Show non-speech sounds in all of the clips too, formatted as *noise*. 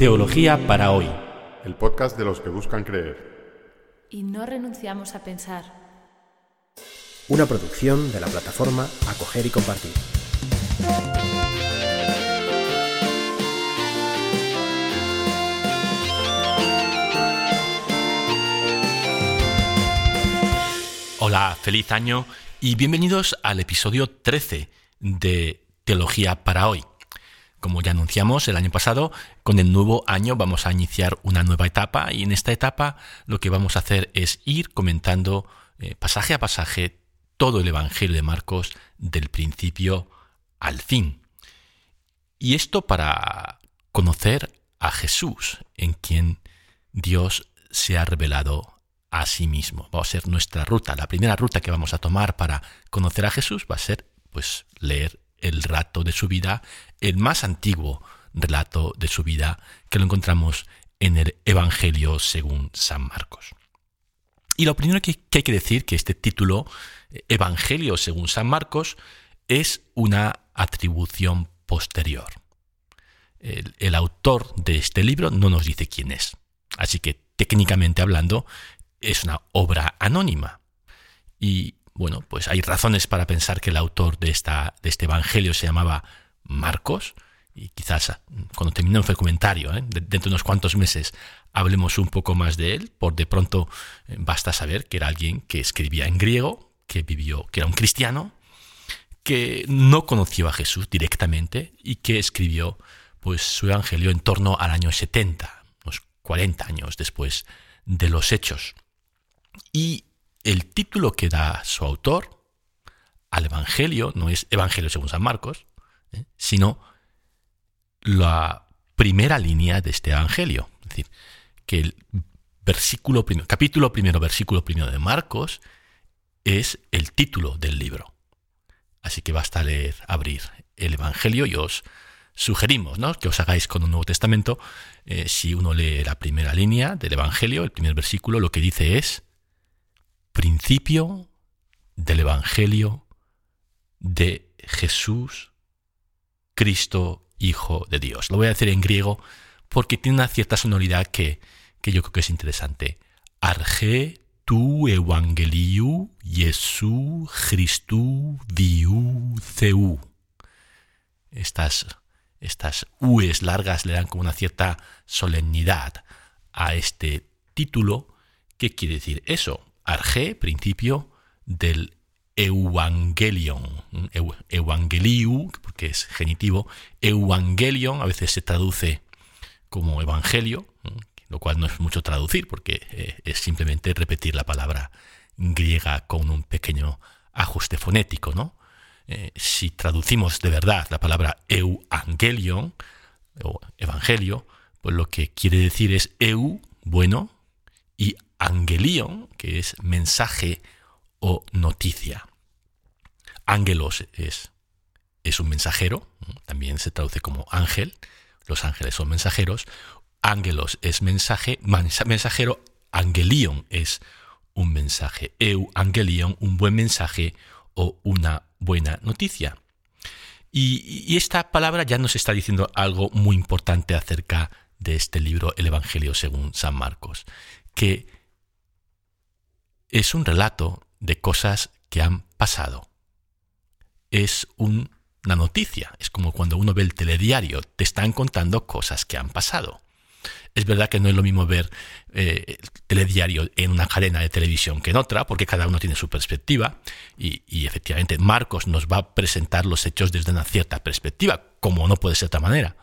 Teología para hoy. El podcast de los que buscan creer. Y no renunciamos a pensar. Una producción de la plataforma Acoger y Compartir. Hola, feliz año y bienvenidos al episodio 13 de Teología para hoy. Como ya anunciamos el año pasado, con el nuevo año vamos a iniciar una nueva etapa y en esta etapa lo que vamos a hacer es ir comentando eh, pasaje a pasaje todo el Evangelio de Marcos del principio al fin. Y esto para conocer a Jesús, en quien Dios se ha revelado a sí mismo. Va a ser nuestra ruta. La primera ruta que vamos a tomar para conocer a Jesús va a ser pues leer el relato de su vida, el más antiguo relato de su vida que lo encontramos en el Evangelio según San Marcos. Y lo primero que, hay que decir que este título, Evangelio según San Marcos, es una atribución posterior. El, el, autor de este libro no nos dice quién es. Así que técnicamente hablando, es una obra anónima. Y bueno, pues hay razones para pensar que el autor de, esta, de este Evangelio se llamaba Marcos, y quizás cuando terminemos el comentario, ¿eh? dentro de unos cuantos meses, hablemos un poco más de él, por de pronto eh, basta saber que era alguien que escribía en griego, que vivió, que era un cristiano, que no conoció a Jesús directamente y que escribió pues su evangelio en torno al año 70, unos 40 años después de los hechos. Y el título que da su autor al Evangelio no es Evangelio según San Marcos, ¿eh? sino la primera línea de este Evangelio. Es decir, que el versículo capítulo primero, versículo primero de Marcos es el título del libro. Así que basta leer, abrir el Evangelio y os sugerimos ¿no? que os hagáis con un Nuevo Testamento. Eh, si uno lee la primera línea del Evangelio, el primer versículo, lo que dice es principio del Evangelio de Jesús, Cristo, Hijo de Dios. Lo voy a decir en griego porque tiene una cierta sonoridad que, yo creo que es interesante. Arge tu evangeliu Jesu Christu diu ceu. Estas, estas U's largas le dan como una cierta solemnidad a este título. ¿Qué quiere decir eso? arge, principio del Evangelion, Evangeliu, porque es genitivo, Evangelion a veces se traduce como Evangelio, lo cual no es mucho traducir, porque eh, es simplemente repetir la palabra griega con un pequeño ajuste fonético, ¿no? Eh, si traducimos de verdad la palabra Evangelion, o Evangelio, pues lo que quiere decir es eu, bueno, y angelion, que es mensaje o noticia. Ángelos es, es un mensajero, también se traduce como ángel, los ángeles son mensajeros, ángelos es mensaje, mensajero, angelion es un mensaje, eu angelion, un buen mensaje o una buena noticia. Y, y, esta palabra ya nos está diciendo algo muy importante acerca de este libro, el Evangelio según San Marcos, que es un relato de cosas que han pasado. Es una noticia, es como cuando uno ve el telediario, te están contando cosas que han pasado. Es verdad que no es lo mismo ver eh, el telediario en una cadena de televisión que en otra, porque cada uno tiene su perspectiva, y, y, efectivamente Marcos nos va a presentar los hechos desde una cierta perspectiva, como no puede ser de otra manera.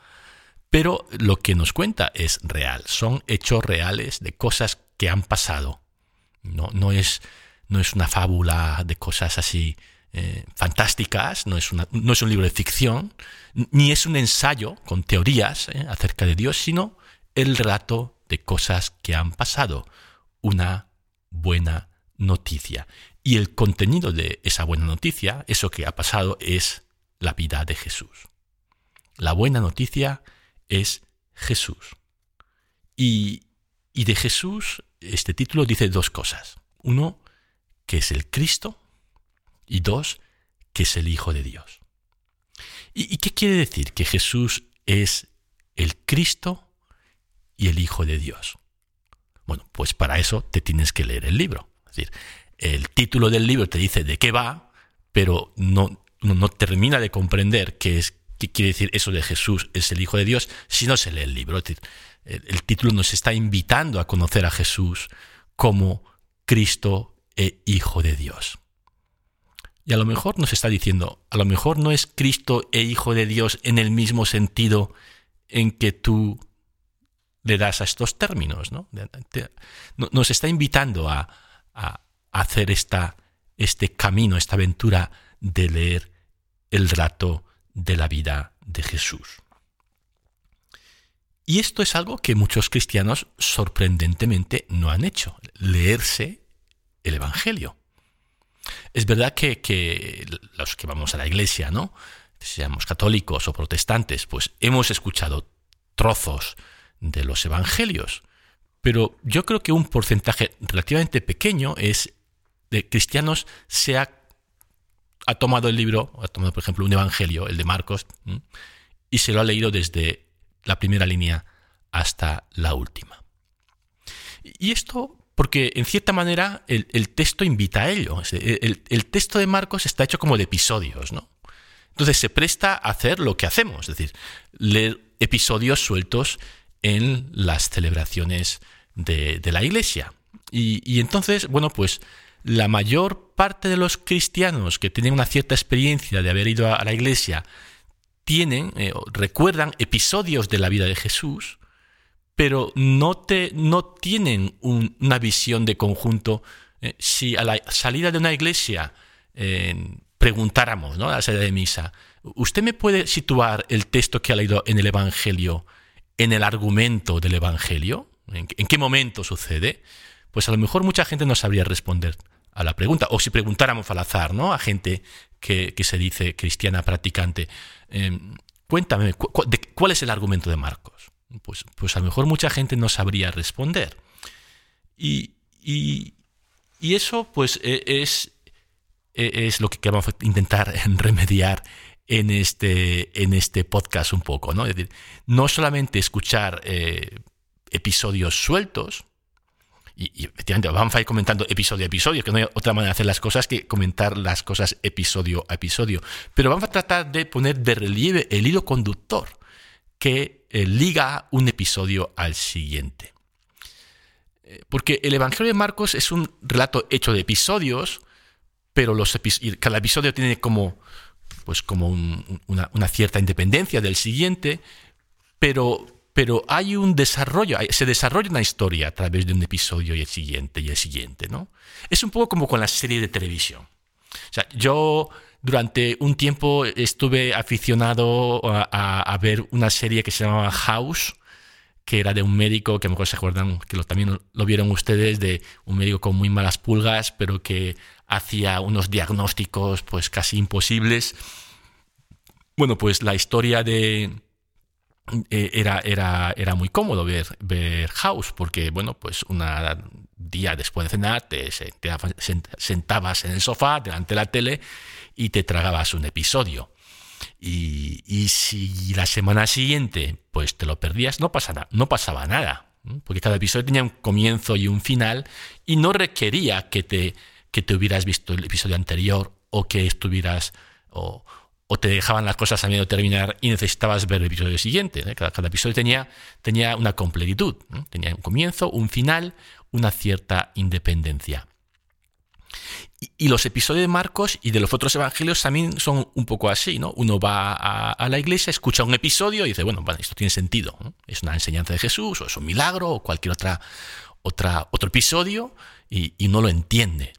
Pero lo que nos cuenta es real, son hechos reales de cosas que han pasado no, no, es, no es una fábula de cosas así eh, fantásticas, no es, no es un libro de ficción, ni es un ensayo con teorías eh, acerca de Dios, sino el relato de cosas que han pasado, una buena noticia. Y el contenido de esa buena noticia, eso que ha pasado, es la vida de Jesús. La buena noticia es Jesús. Y, y de Jesús este título dice dos cosas. Uno, que es el Cristo y dos, que es el Hijo de Dios. ¿Y, qué quiere decir? Que Jesús es el Cristo y el Hijo de Dios. Bueno, pues para eso te tienes que leer el libro. Es decir, el título del libro te dice de qué va, pero no, no, termina de comprender qué, es, qué quiere decir eso de Jesús es el Hijo de Dios si no se lee el libro. el título nos está invitando a conocer a Jesús como Cristo e Hijo de Dios. Y a lo mejor nos está diciendo, a lo mejor no es Cristo e Hijo de Dios en el mismo sentido en que tú le das a estos términos, ¿no? Nos está invitando a, hacer esta, este camino, esta aventura de leer el rato de la vida de Jesús. Y esto es algo que muchos cristianos sorprendentemente no han hecho, leerse el Evangelio. Es verdad que, los que vamos a la iglesia, ¿no? Seamos católicos o protestantes, pues hemos escuchado trozos de los evangelios. Pero yo creo que un porcentaje relativamente pequeño es de cristianos se ha, tomado el libro, ha tomado por ejemplo un evangelio, el de Marcos, y se lo ha leído desde la primera línea hasta la última. Y esto porque en cierta manera el, texto invita a ello. El, texto de Marcos está hecho como de episodios, ¿no? Entonces se presta a hacer lo que hacemos, es decir, leer episodios sueltos en las celebraciones de, la iglesia. Y, entonces, bueno, pues la mayor parte de los cristianos que tienen una cierta experiencia de haber ido a, la iglesia tienen, eh, recuerdan episodios de la vida de Jesús, pero no, te, no tienen una visión de conjunto. Eh, si a la salida de una iglesia preguntáramos, ¿no? a la salida de misa, ¿usted me puede situar el texto que ha leído en el Evangelio en el argumento del Evangelio? ¿En, qué momento sucede? Pues a lo mejor mucha gente no sabría responder a la pregunta. O si preguntáramos al azar, ¿no? A gente que, se dice cristiana practicante, eh, cuéntame, ¿cuál es el argumento de Marcos? Pues, pues a lo mejor mucha gente no sabría responder. Y, eso pues e, es, e, es lo que a intentar *laughs* remediar en este, en este podcast un poco, ¿no? Es decir, no solamente escuchar eh, episodios sueltos, y, efectivamente vamos a ir comentando episodio a episodio, que no hay otra manera de hacer las cosas que comentar las cosas episodio a episodio, pero vamos a tratar de poner de relieve el hilo conductor que eh, liga un episodio al siguiente. Eh, porque el Evangelio de Marcos es un relato hecho de episodios, pero los cada episodio tiene como, pues como una, cierta independencia del siguiente, pero, pero hay un desarrollo, se desarrolla una historia a través de un episodio y el siguiente y el siguiente, ¿no? Es un poco como con la serie de televisión. O sea, yo durante un tiempo estuve aficionado a, ver una serie que se llamaba House, que era de un médico, que a lo mejor se acuerdan, que también lo vieron ustedes, de un médico con muy malas pulgas, pero que hacía unos diagnósticos pues casi imposibles. Bueno, pues la historia de, eh, era, era, era muy cómodo ver, ver House, porque, bueno, pues un día después de cenar te, sentabas en el sofá delante de la tele y te tragabas un episodio. Y, y, si la semana siguiente pues te lo perdías, no pasaba, no pasaba nada, porque cada episodio tenía un comienzo y un final y no requería que te, que te hubieras visto el episodio anterior o que estuvieras o, o te dejaban las cosas a medio terminar y necesitabas ver el episodio siguiente. ¿eh? Cada, episodio tenía, tenía una completitud, tenía un comienzo, un final, una cierta independencia. Y, los episodios de Marcos y de los otros evangelios también son un poco así, ¿no? Uno va a, la iglesia, escucha un episodio y dice, bueno, esto tiene sentido, es una enseñanza de Jesús, o es un milagro, o cualquier otra, otra, otro episodio, y, no lo entiende.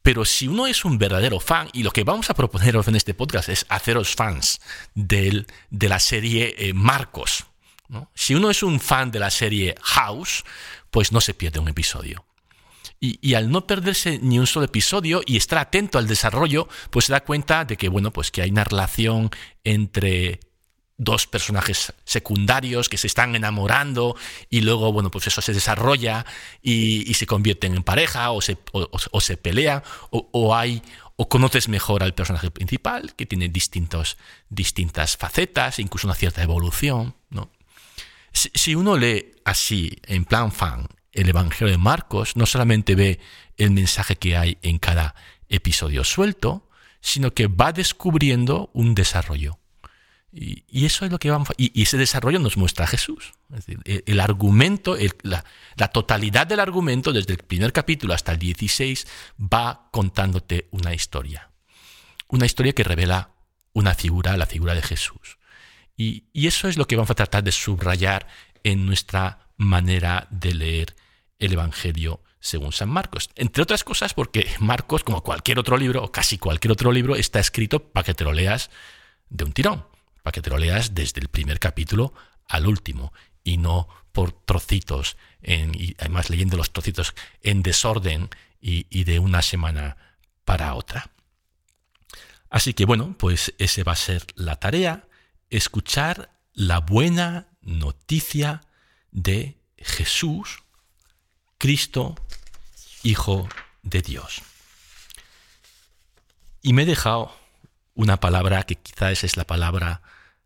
Pero si uno es un verdadero fan, y lo que vamos a proponeros en este podcast es haceros fans de la serie eh, Marcos. Si uno es un fan de la serie House, pues no se pierde un episodio. Y, al no perderse ni un solo episodio y estar atento al desarrollo, pues se da cuenta de que, bueno, pues que hay una relación entre dos personajes secundarios que se están enamorando y luego, bueno, pues eso se desarrolla y, se convierten en pareja o se, o, se pelean o, hay o conoces mejor al personaje principal que tiene distintos, distintas facetas, incluso una cierta evolución, ¿no? Si, uno lee así, en plan fan, el Evangelio de Marcos, no solamente ve el mensaje que hay en cada episodio suelto, sino que va descubriendo un desarrollo. Y, eso es lo que vamos y, ese desarrollo nos muestra Jesús. Es decir, el, argumento, la, la, totalidad del argumento, desde el primer capítulo hasta el 16, va contándote una historia. Una historia que revela una figura, la figura de Jesús. Y, eso es lo que vamos a tratar de subrayar en nuestra manera de leer el Evangelio según San Marcos. Entre otras cosas porque Marcos, como cualquier otro libro, o casi cualquier otro libro, está escrito para que te lo leas de un tirón, para que te lo leas desde el primer capítulo al último, y no por trocitos, y además leyendo los trocitos en desorden y de una semana para otra. Así que bueno, pues ese va a ser la tarea escuchar la buena noticia de Jesús, Cristo, Hijo de Dios. Y me he dejado una palabra que quizás es la palabra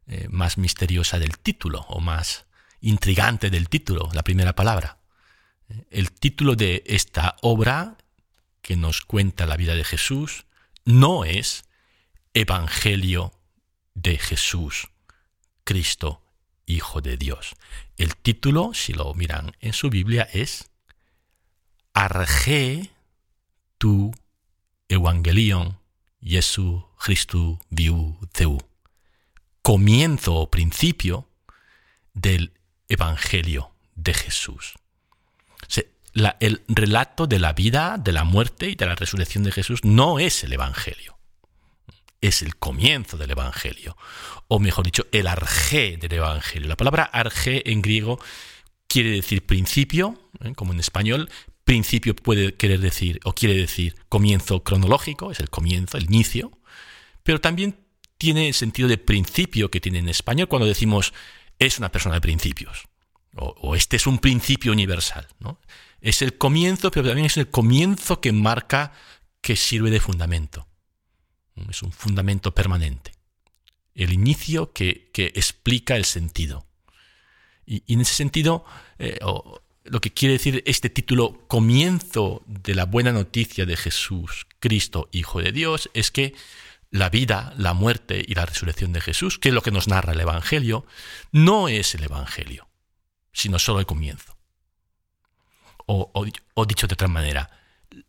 eh, más misteriosa del título o más intrigante del título, la primera palabra. El título de esta obra que nos cuenta la vida de Jesús no es Evangelio de Jesús, Cristo, Hijo de Dios. El título, si lo miran en su Biblia, es Arge tu Evangelion Jesu Christu viu Teu. Comienzo o principio del Evangelio de Jesús. el relato de la vida, de la muerte y de la resurrección de Jesús no es el Evangelio es el comienzo del Evangelio, o mejor dicho, el arjé del Evangelio. La palabra arjé en griego quiere decir principio, ¿eh? como en español, principio puede querer decir o quiere decir comienzo cronológico, es el comienzo, el inicio, pero también tiene el sentido de principio que tiene en español cuando decimos es una persona de principios, o, o este es un principio universal. ¿no? Es el comienzo, pero también es el comienzo que marca que sirve de fundamento es un fundamento permanente. El inicio que, explica el sentido. Y, en ese sentido, eh, lo que quiere decir este título, comienzo de la buena noticia de Jesús, Cristo, Hijo de Dios, es que la vida, la muerte y la resurrección de Jesús, que es lo que nos narra el Evangelio, no es el Evangelio, sino solo el comienzo. o dicho de otra manera,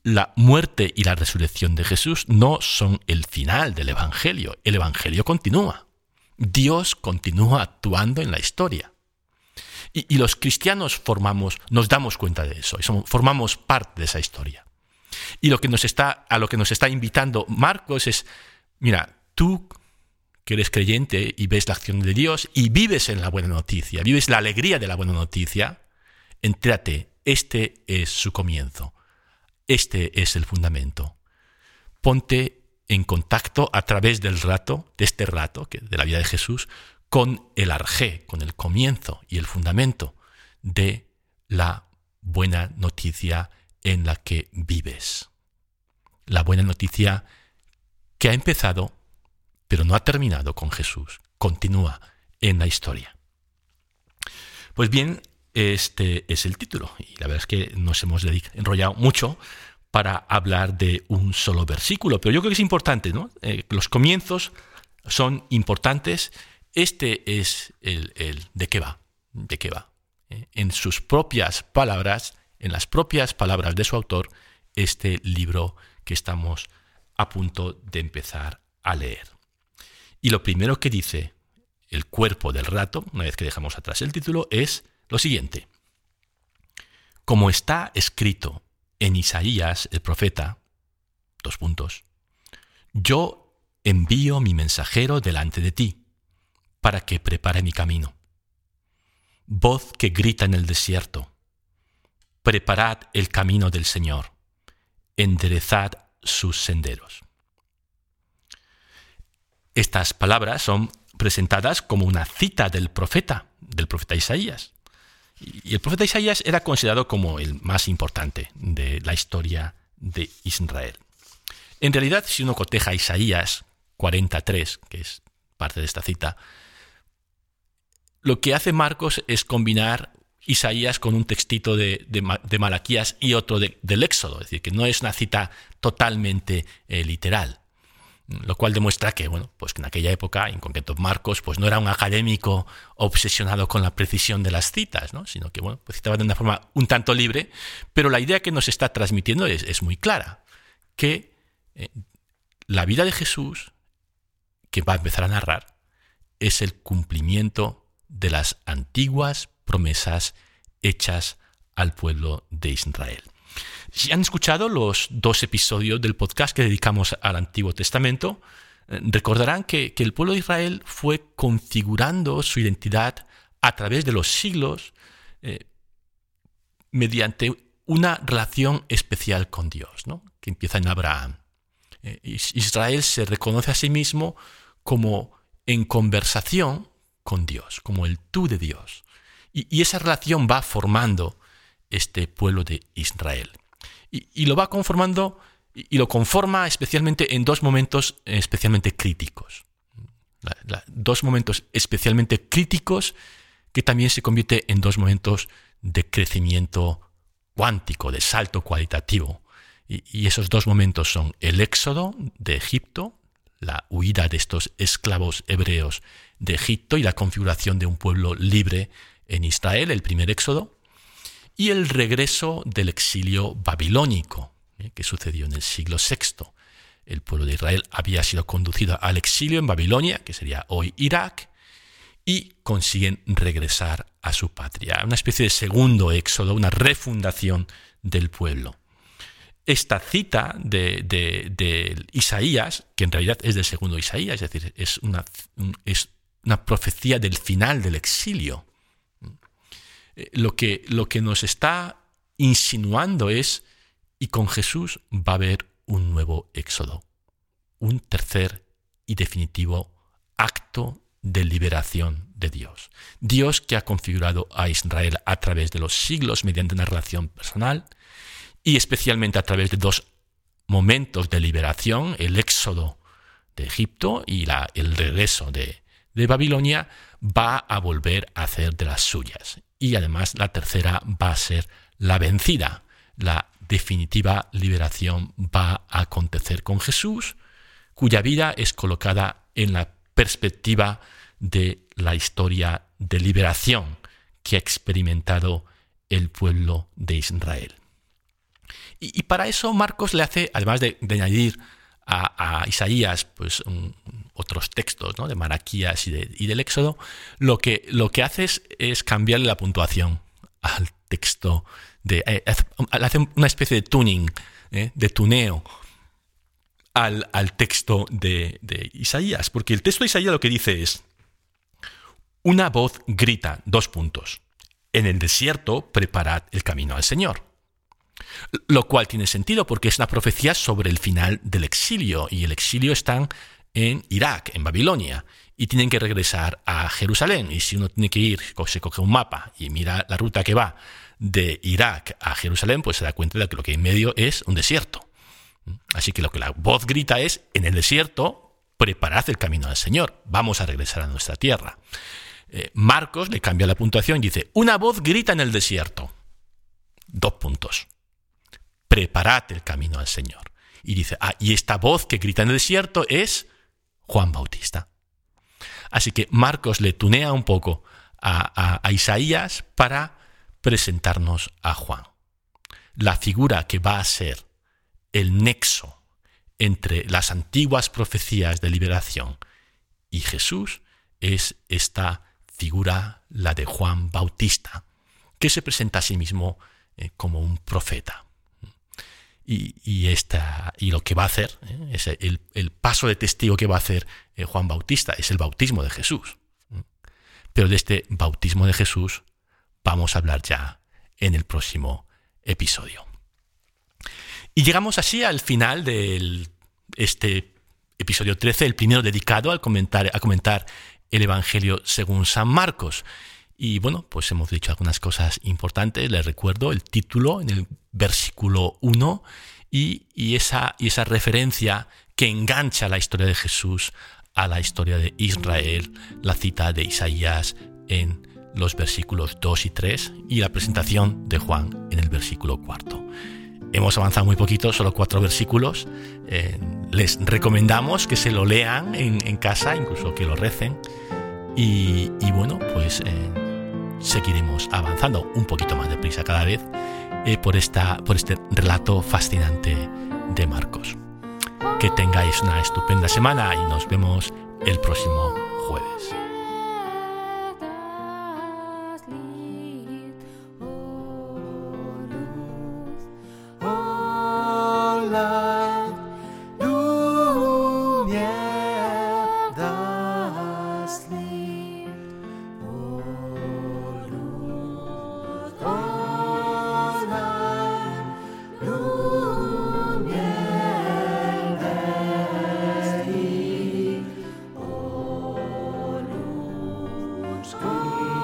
la muerte y la resurrección de Jesús no son el final del Evangelio. El Evangelio continúa. Dios continúa actuando en la historia. Y, los cristianos formamos, nos damos cuenta de eso, y formamos parte de esa historia. Y lo que nos está, a lo que nos está invitando Marcos es, mira, tú que eres creyente y ves la acción de Dios y vives en la buena noticia, vives la alegría de la buena noticia, entrate, este es su comienzo. Este es el fundamento. Ponte en contacto a través del rato, de este rato, de la vida de Jesús, con el arjé, con el comienzo y el fundamento de la buena noticia en la que vives. La buena noticia que ha empezado, pero no ha terminado con Jesús, continúa en la historia. Pues bien, este es el título. Y la verdad es que nos hemos enrollado mucho para hablar de un solo versículo. Pero yo creo que es importante, ¿no? Eh, los comienzos son importantes. Este es el, de qué va. De qué va. Eh, en sus propias palabras, en las propias palabras de su autor, este libro que estamos a punto de empezar a leer. Y lo primero que dice el cuerpo del rato, una vez que dejamos atrás el título, es lo siguiente. Como está escrito en Isaías, el profeta, dos puntos, yo envío mi mensajero delante de ti, para que prepare mi camino. Voz que grita en el desierto, preparad el camino del Señor, enderezad sus senderos. Estas palabras son presentadas como una cita del profeta, del profeta Isaías. Y el profeta Isaías era considerado como el más importante de la historia de Israel. En realidad, si uno coteja Isaías 43, que es parte de esta cita, lo que hace Marcos es combinar Isaías con un textito de, Malaquías y otro del Éxodo, es decir, que no es una cita totalmente eh, literal. Lo cual demuestra que, bueno, pues en aquella época, en concreto Marcos, pues no era un académico obsesionado con la precisión de las citas, ¿no? sino que bueno, pues citaba de una forma un tanto libre, pero la idea que nos está transmitiendo es, muy clara, que eh, la vida de Jesús, que va a empezar a narrar, es el cumplimiento de las antiguas promesas hechas al pueblo de Israel. Si han escuchado los dos episodios del podcast que dedicamos al Antiguo Testamento, eh, recordarán que, el pueblo de Israel fue configurando su identidad a través de los siglos eh, mediante una relación especial con Dios, ¿no? que empieza en Abraham. Eh, Israel se reconoce a sí mismo como en conversación con Dios, como el tú de Dios. Y, esa relación va formando este pueblo de Israel. Y, lo va conformando y, lo conforma especialmente en dos momentos especialmente críticos. dos momentos especialmente críticos que también se convierte en dos momentos de crecimiento cuántico, de salto cualitativo. y esos dos momentos son el éxodo de Egipto, la huida de estos esclavos hebreos de Egipto y la configuración de un pueblo libre en Israel, el primer éxodo, y el regreso del exilio babilónico, eh, que sucedió en el siglo VI. El pueblo de Israel había sido conducido al exilio en Babilonia, que sería hoy Irak, y consiguen regresar a su patria. Una especie de segundo éxodo, una refundación del pueblo. Esta cita de, Isaías, que en realidad es del segundo Isaías, es decir, es una, es una profecía del final del exilio, eh, lo que, lo que nos está insinuando es, y con Jesús va a haber un nuevo éxodo, un tercer y definitivo acto de liberación de Dios. Dios que ha configurado a Israel a través de los siglos mediante una relación personal y especialmente a través de dos momentos de liberación, el éxodo de Egipto y el regreso de, de Babilonia, va a volver a hacer de las suyas y además la tercera va a ser la vencida. La definitiva liberación va a acontecer con Jesús, cuya vida es colocada en la perspectiva de la historia de liberación que ha experimentado el pueblo de Israel. Y, para eso Marcos le hace, además de, añadir a, Isaías pues, otros textos ¿no? de Maraquías y, de, del Éxodo, lo que, lo que hace es, cambiarle la puntuación al texto, de, eh, hace una especie de tuning, ¿eh? de tuneo al, texto de, de Isaías, porque el texto de Isaías lo que dice es, una voz grita, dos puntos, en el desierto preparad el camino al Señor. Lo cual tiene sentido porque es una profecía sobre el final del exilio y el exilio está en Irak, en Babilonia, y tienen que regresar a Jerusalén. Y si uno tiene que ir, se coge un mapa y mira la ruta que va de Irak a Jerusalén, pues se da cuenta de que lo que hay en medio es un desierto. Así que lo que la voz grita es, en el desierto, preparad el camino al Señor, vamos a regresar a nuestra tierra. Eh, Marcos le cambia la puntuación y dice, una voz grita en el desierto. Dos puntos. Preparad el camino al Señor. Y dice, ah, y esta voz que grita en el desierto es Juan Bautista. Así que Marcos le tunea un poco a, Isaías para presentarnos a Juan. La figura que va a ser el nexo entre las antiguas profecías de liberación y Jesús es esta figura, la de Juan Bautista, que se presenta a sí mismo eh, como un profeta y, esta, y lo que va a hacer, ¿eh? es el, paso de testigo que va a hacer eh, Juan Bautista, es el bautismo de Jesús. Pero de este bautismo de Jesús vamos a hablar ya en el próximo episodio. Y llegamos así al final de este episodio 13, el primero dedicado al comentar, a comentar el Evangelio según San Marcos. Y bueno, pues hemos dicho algunas cosas importantes. Les recuerdo el título en el versículo 1 y, esa, y esa referencia que engancha la historia de Jesús a la historia de Israel, la cita de Isaías en los versículos 2 y 3 y la presentación de Juan en el versículo cuarto. Hemos avanzado muy poquito, solo cuatro versículos. Eh, les recomendamos que se lo lean en, casa, incluso que lo recen. Y, bueno, pues eh, seguiremos avanzando un poquito más deprisa cada vez eh, por, esta, por este relato fascinante de Marcos. Que tengáis una estupenda semana y nos vemos el próximo jueves. szkoły.